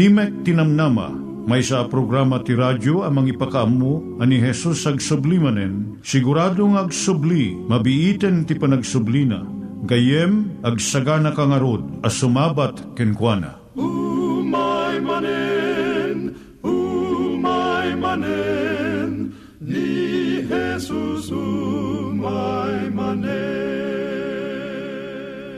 Timek Tinamnama, may sa programa ti radyo amang ipakaamu ani Jesus ag sublimanen, siguradong ag subli, mabiiten ti panagsublina, gayem ag sagana kangarod as sumabat kenkwana. umay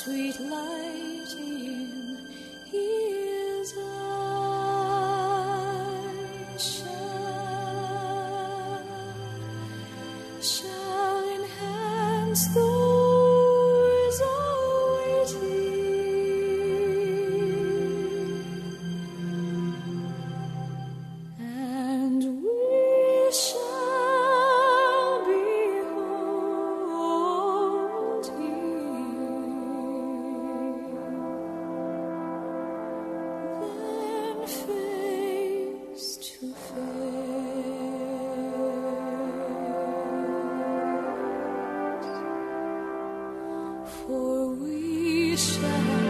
sweet For we shall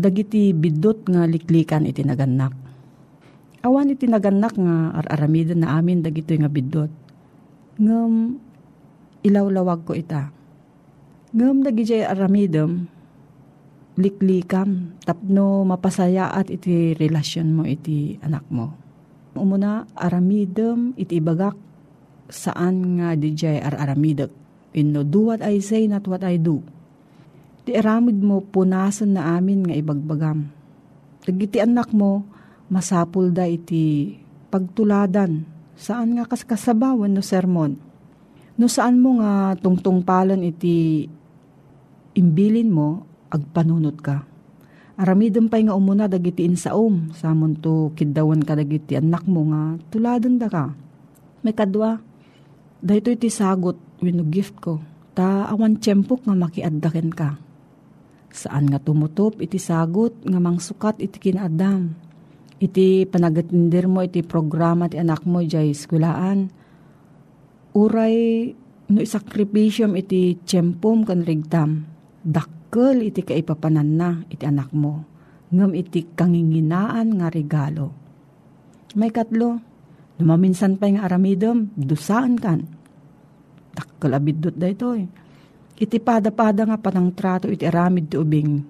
Dagiti bidot nga liklikan iti naganak. Awan iti naganak nga ar-aramiden na amin dagito nga bidot. Ngam ilawlawag ko ita. Ngam dagiti aramidem liklikam tapno mapasaya at iti relasyon mo iti anak mo. Umuna aramidem iti ibagak saan nga dijay ar-aramidek. Inno do what I say, not what I do. Ti aramid mo punasan na amin nga ibagbagam. Dagiti anak mo, masapul da iti pagtuladan. Saan nga kaskasabawan no sermon. No saan mo nga tungtungpalan iti imbilin mo, agpanunot ka. Aramidem pa'y nga umuna dagiti insaom, samon to kidawan ka dagiti anak mo nga tuladan da ka. May kadwa, dahito iti sagot wino gift ko, ta awan tiyempok nga makiaddaken ka. Saan nga tumutop iti sagot nga mangsukat iti kinaadam. Iti panagatindir mo iti programa ti anak mo jay skwilaan. Uray no isakripisyom iti tiyempom kan rigtam. Dakkel iti kaipapanan na iti anak mo. Ngam iti kanginginaan nga regalo. May katlo, Numaminsan pa nga aramidom, dusaan kan. Dakkel abidot da ito eh. Iti pada-pada nga panang trato iti aramid ti ubing.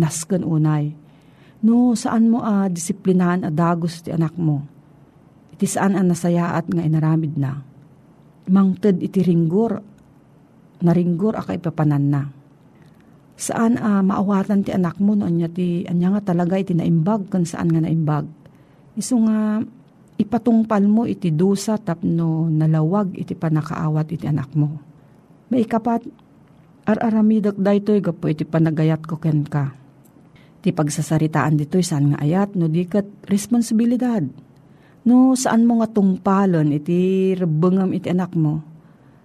Nasken unay. No, saan mo a ah, disiplinahan a dagos ti anak mo? iti saan ang nasayaat nga inaramid na. Mangted iti ringgor, naringgor aka ipapanan na. Saan a maawatan ti anak mo no anya ti anya nga talaga iti naimbag kan saan nga naimbag. Iso nga ipatungpal mo iti dusa tapno nalawag iti panakaawat iti anak mo. May kapat ar-aramidak daytoy gapo iti panagayat ko ken ka. Ti pagsasaritaan dito'y saan nga ayat no dikat responsibilidad. No saan mo nga tungpalon iti rebengam iti anak mo.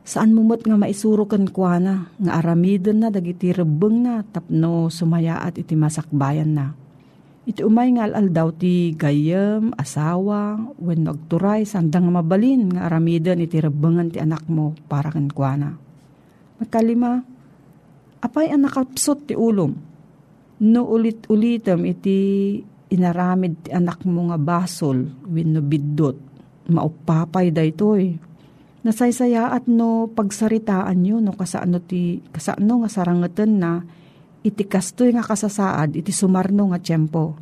Saan mo mo't nga maisuro kan kwa na, nga aramidon na dagiti rebeng na tapno sumayaat iti masakbayan na. Iti umay nga alal daw ti gayam, asawa, when nagturay, sandang mabalin nga aramidon iti rebengan ti anak mo para kan kwa na. Makalima, apay ang nakapsot ti ulom. No ulit-ulitam iti inaramid ti anak mo nga basol when no biddot. Maupapay da ito'y nasaysaya at no pagsaritaan nyo no kasano ti kasano nga sarangeten na iti kastoy nga kasasaad iti sumarno nga tiyempo.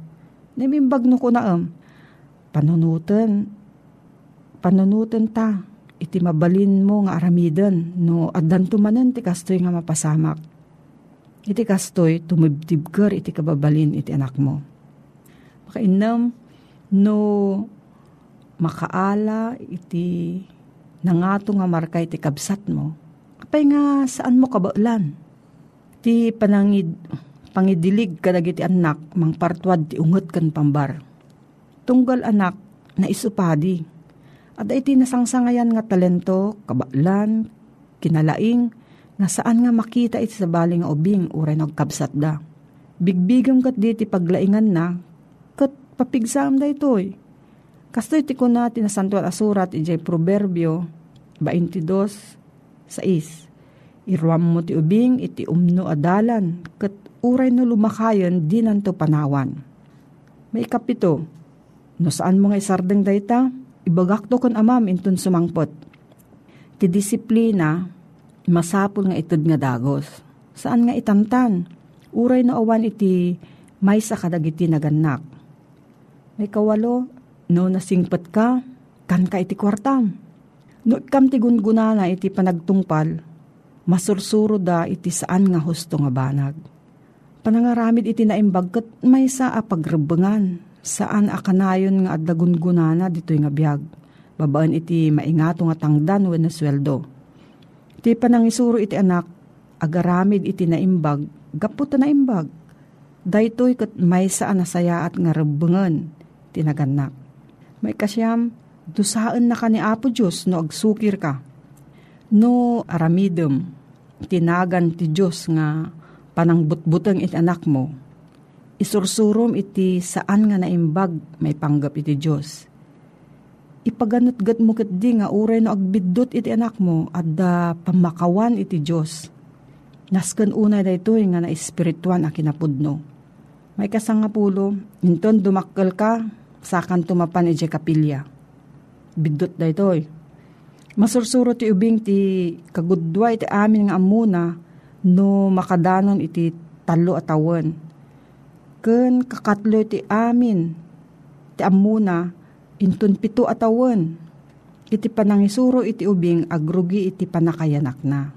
Namimbag no ko na am, panunutan, panunutan ta, iti mabalin mo nga aramiden no addan tumanen ti kastoy nga mapasamak. Iti kastoy tumibtibker iti kababalin iti anak mo. Makainam no makaala iti nangato nga markay ti kabsat mo, apay nga saan mo kabaulan? Ti panangid, pangidilig kadag iti anak, mang partwad ti unget kan pambar. Tunggal anak, na isupadi. At iti nasangsangayan nga talento, kabaulan, kinalaing, nga saan nga makita iti sa baling nga ubing uray nagkabsat da. Bigbigam kat di ti paglaingan na, kat papigsam da ito'y Kasto iti ko na tinasantuan asurat ijay proverbio 22, 6. Iruam mo ti ubing iti umno adalan kat uray no lumakayon di nanto panawan. May kapito, no saan mo nga isardeng dayta, ibagak to kon amam intun sumangpot. Ti disiplina, masapul nga itod nga dagos. Saan nga itantan, uray no awan iti may sa kadagiti naganak. May kawalo, No nasingpat ka, kan ka iti kwartam. No ikam ti gungunana iti panagtungpal, masursuro da iti saan nga husto nga banag. Panangaramid iti naimbag kat may sa apagrebengan, saan akanayon nga adda gungunana dito'y nga biyag. Babaan iti maingato nga tangdan when sweldo. Iti panangisuro iti anak, agaramid iti naimbag, gaputa naimbag. Daytoy kat may saan nasayaat nga rebengan, tinaganak may kasyam, dusaan na ka ni Apo Diyos no agsukir ka. No aramidem, tinagan ti Diyos nga panangbutbutang iti anak mo. Isursurom iti saan nga naimbag may panggap iti Diyos. Ipaganot-gat mo kat di nga uray no agbiddot iti anak mo at da pamakawan iti Diyos. Nasken unay da ito nga na a kinapudno. May kasangapulo, inton dumakkel ka, sakan tumapan iti kapilya. Bidot da itoy. Masursuro ti ubing ti kagudwa iti amin nga amuna no makadanon iti talo atawan. Ken kakatlo ti amin ti amuna intun pito atawan. Iti panangisuro iti ubing agrugi iti panakayanak na.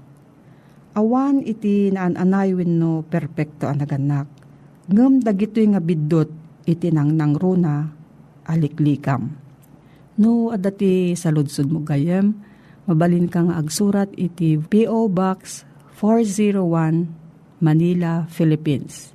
Awan iti naananay no perpekto anaganak. Ngem dagitoy nga biddot iti nang nangruna aliklikam. No, adati sa ludsud mo gayem, mabalin kang agsurat iti P.O. Box 401 Manila, Philippines.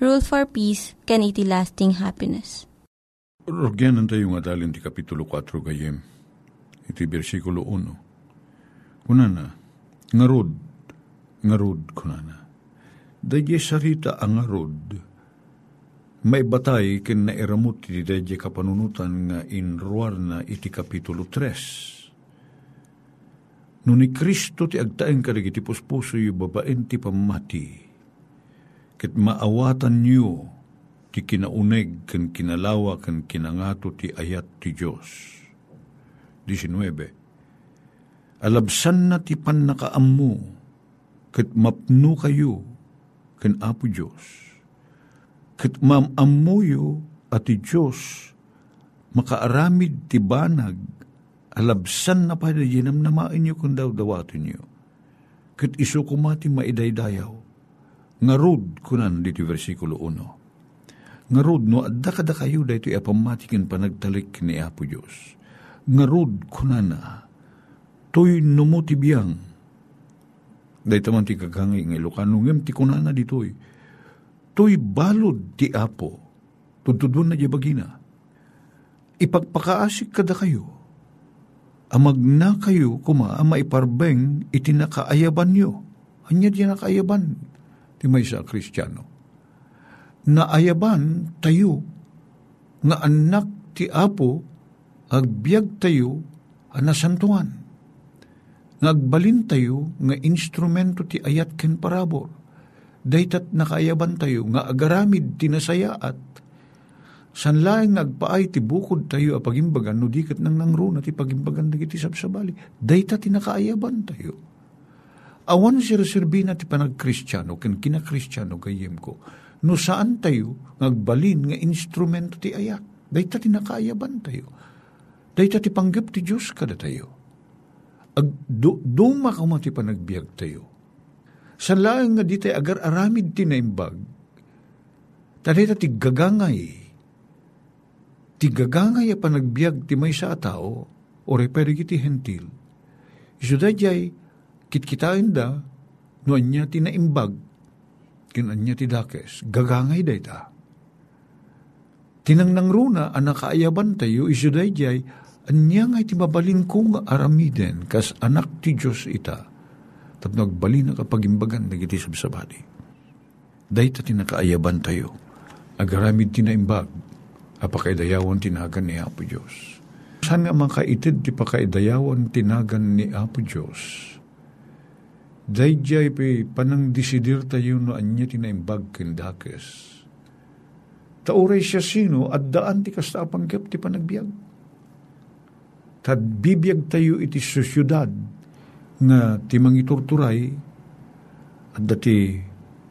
Rule for Peace, can iti lasting happiness. Rogyanan tayo nga dalin ti Kapitulo 4 gayem. Iti versikulo 1. Kunana, ngarod, ngarod kunana. Dadya sarita ang ngarod, may batay ken nairamot iti dadya kapanunutan nga inruar na iti Kapitulo 3. No ni Kristo ti agtaeng kadag iti puspuso yu babaen ti pamati, ket maawatan niyo ti kinauneg ken kinalawa ken kinangato ti ayat ti Dios. 19. Alabsan na ti pannakaammo ket mapno kayo ken Apo Dios. Ket mamammuyo at ti Dios makaaramid ti banag alabsan na pa da ginam namain niyo kung daw dawatin niyo. Ket iso kumati maidaydayaw. Ngarud kunan diti versikulo 1 ngarud no adda kada kayo da ito apamatikin panagtalik ni Apo Diyos. Ngarud kunana, to'y numutibiyang. Dahil taman ti kagangi ng Ilocano, ngem ti kunana dito'y, to'y balod ti Apo, tudtudun na bagina. Ipagpakaasik kada kayo, amag na kayo kuma ang maiparbeng itinakaayaban nyo. Anya di nakaayaban, ti may sa kristyano naayaban tayo nga anak ti Apo agbyag tayo anasantuan. Ngagbalin tayo nga instrumento ti ayat ken parabor. Daytat nakaayaban tayo nga agaramid tinasayaat. Sanlaing nagpaay ti bukod tayo a pagimbagan no dikat nang nangruna ti pagimbagan dagiti sabsabali. Daytat ti nakaayaban tayo. Awan si reserbina ti panagkristyano ken kinakristyano gayem ko no saan tayo ngagbalin nga instrumento ti ayat. Dayta ti nakaayaban tayo. Dayta ti panggap ti Diyos kada tayo. Ag do, duma ka ti panagbiag tayo. Sa laeng nga di tayo agar aramid ti naimbag, tadayta ti gagangay. Ti gagangay a panagbiag ti may sa tao, o reperi ti hentil. Iso dayjay, kitkitain da, no anya ti naimbag, kinanya ti dakes, gagangay day ta. Tinang nang runa, ang nakaayaban tayo, iso day jay, anya nga iti mabalin ko nga aramiden, kas anak ti Diyos ita, tap nagbalin na kapag imbagan, nagiti sabsabadi. Day ta tinakaayaban tayo, agaramid tinaimbag, apakaidayawan tinagan ni Apo Diyos. Saan nga makaitid ti pakaidayawan tinagan ni Apo Diyos? Dayjay pe panang disidir tayo no anya tinaimbag kendakes. Tauray siya sino at daan ti kasta panggap ti panagbiag. Tad bibiyag tayo iti sa syudad nga ti mangiturturay at dati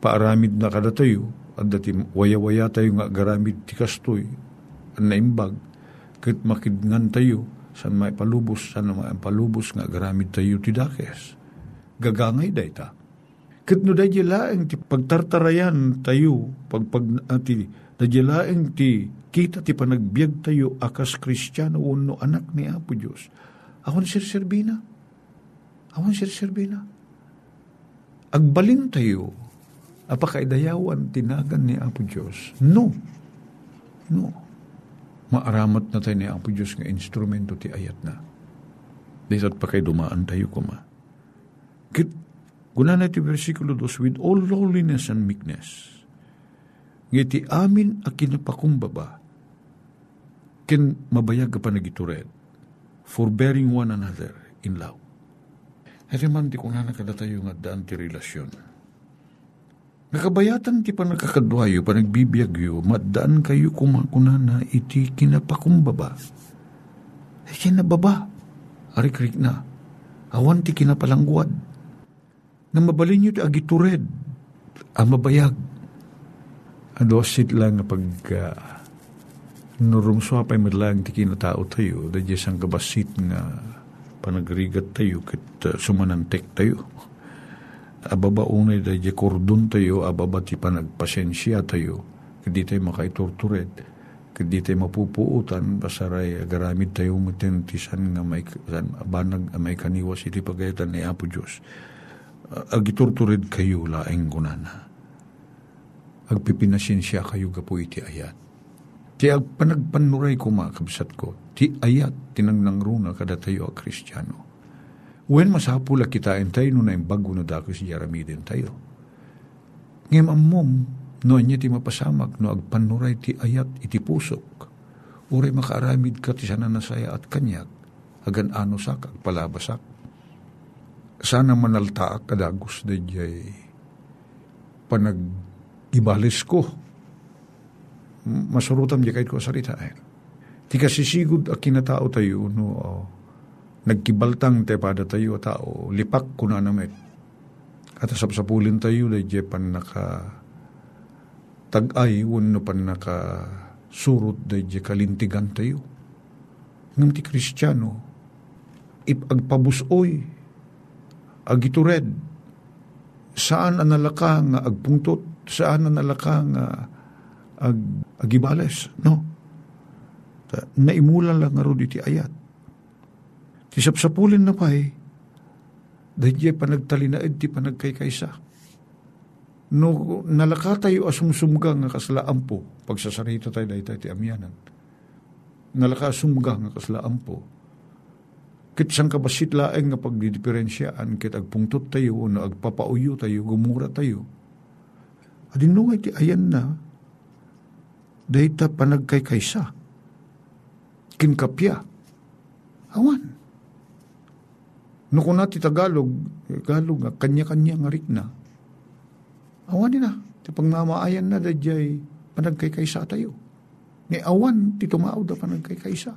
paaramid na kada tayo at dati waya-waya tayo nga garamid ti kastoy at naimbag kat makidngan tayo san may palubos san may palubos nga garamid tayo ti dakes gagangay day ta. Kat no day laeng ti pagtartarayan tayo, pagpag ati, day laeng ti kita ti panagbiag tayo akas kristyano uno anak ni Apo Diyos. Awan sir serbina. Awan sir serbina. Agbalin tayo, apakaidayawan tinagan ni Apo Diyos. No. No. Maaramat na tayo ni Apo Diyos nga instrumento ti ayat na. Desat pa kay dumaan tayo kuma guna na iti versikulo 2, with all lowliness and meekness, ngiti amin a kinapakumbaba, ken mabayag ka pa nagitured, forbearing one another in love. Ito man di ko na nakada tayo nga daan ti relasyon. Nakabayatan ti pa nakakadwayo, pa nagbibiyagyo, maddaan kayo kumakunana iti kinapakumbaba. E kinababa, arik-rik na, awan ti kinapalangguad na mabalin ti agitured ang mabayag. Adosit lang nga pag uh, nurumswa pa'y madlang ti kinatao tayo, da sang kabasit nga panagrigat tayo kat uh, sumanantek tayo. Ababa unay da kordon tayo, ababa ti panagpasensya tayo, kadi tayo makaiturtured. Kadi tayo mapupuutan, basaray agaramid tayo mutin tisan nga may, banag may kaniwas iti pagayatan ni Apo Diyos. Agiturturid kayo laeng gunana. Agpipinasin siya kayo gapo iti ayat. Ti agpanagpanuray ko makabsat ko, ti ayat tinangnang runa kada tayo a kristyano. Wen masapula kita tayo no na yung bago na dako si Jaramidin tayo. Ngem ammom, no anya ti mapasamak no agpanuray ti ayat iti pusok. Uray makaaramid ka ti sana nasaya at kanyak, agan ano sak agpalabasak. Sana manaltaak kadagos da jay panag ibalis ko. Masurutam di kahit ko saritain. Ti kasisigod a kinatao tayo no oh, nagkibaltang te pada tayo tao lipak kuna namet. At sapsapulin tayo da jay pan naka tagay wano pan naka surut da jay kalintigan tayo. Ngam ti kristyano ip agpabusoy agitured. Saan ang nalaka nga agpungtot? Saan ang nalaka nga ag, agibales? No. Naimulan lang nga ro iti ayat. Ti sapsapulin na pa eh dahil panagtalinaed ti panagkaykaysa no nalaka tayo asumsumga nga kaslaan po. Pagsasarita tayo dahil tayo ti amyanan. Nalaka asumga nga kaslaan po kit sang kabasit laeng nga pagdidiferensyaan kit agpungtot tayo no agpapauyo tayo gumura tayo. Adinungay ti ayan na. Dahil ta panagkaykaysa. Kinkapya. Awan. No nati Tagalog Tagalog nga kanya-kanya nga rik na. Awan na ti pagmamaayan na dadyay panagkaykaysa tayo. Ni awan ti tumao da panagkaykaysa.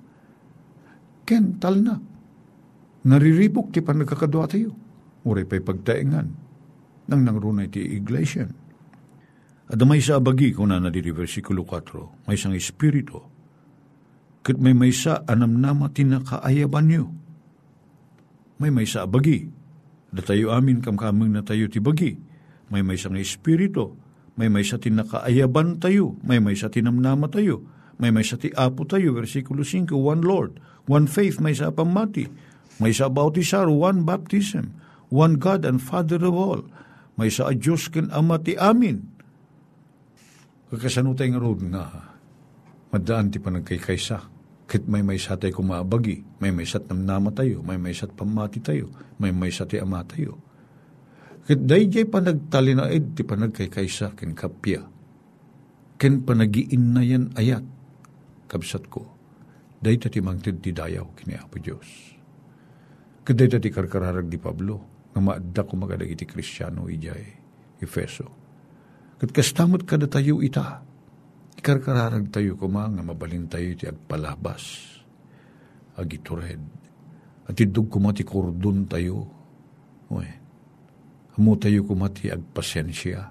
Ken tal na nariribok ti panagkakadwa tayo. Uray pa'y pagtaingan nang nangrunay ti iglesia. At may sa abagi kung na di versikulo 4, may isang espiritu. Kat may may sa anam nama tinakaayaban nyo. May may sa abagi. Da tayo amin kam kaming na tayo ti bagi. May may isang espiritu. May may sa tinakaayaban tayo. May may sa tinamnama tayo. May may sa ti apo tayo. Versikulo 5, one Lord, one faith, may sa pamati may sa bautisar, one baptism, one God and Father of all. May sa Diyos ken Ama ti amin. Kakasanutay nga road nga, madaan ti panagkaykaysa. Kit may may sa tayo kumabagi, may may sat namnama tayo, may may sat pamati tayo, may may sa ama tayo. Kit day jay panagtalinaid ti panagkaykaysa ken kapya. Ken panagiin na yan ayat, kabsat ko. Day ti mangtid ti dayaw kini Apo Diyos. Kaday ti karkararag di Pablo, nga maadda ko iti kristyano ijay, Efeso. Kat kastamot kada tayo ita, ikarkararag tayo kuma nga mabalin tayo iti agpalabas, agitured, at idug kumati kordon tayo, Uy, amo tayo kumati agpasensya,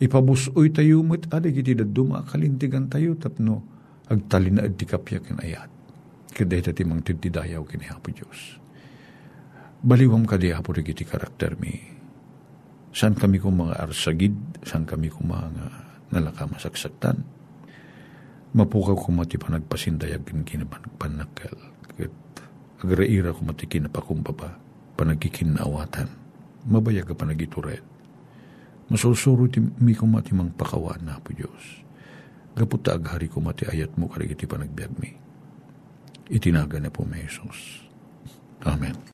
ipabusoy tayo met adag iti daduma kalintigan tayo tapno agtalinaad ti kapya kin ayat. Kaday ti mang tintidayaw kini Hapo Diyos baliwam ka di apo iti karakter mi. San kami kung mga arsagid, san kami kung mga nalaka masaksaktan. Mapukaw ko mati pa nagpasindayag kin kinapanagpanakal. Kat agraira ko mati kinapakumbaba, panagkikinawatan. Mabayag ka panagituret. Masusuro ti mi ko mati mang pakawan na po Diyos. Gaputa aghari ko mati ayat mo karigiti panagbiag mi. Itinaga na po may Jesus. Amen.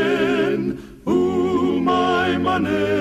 manen, ni Jesus umay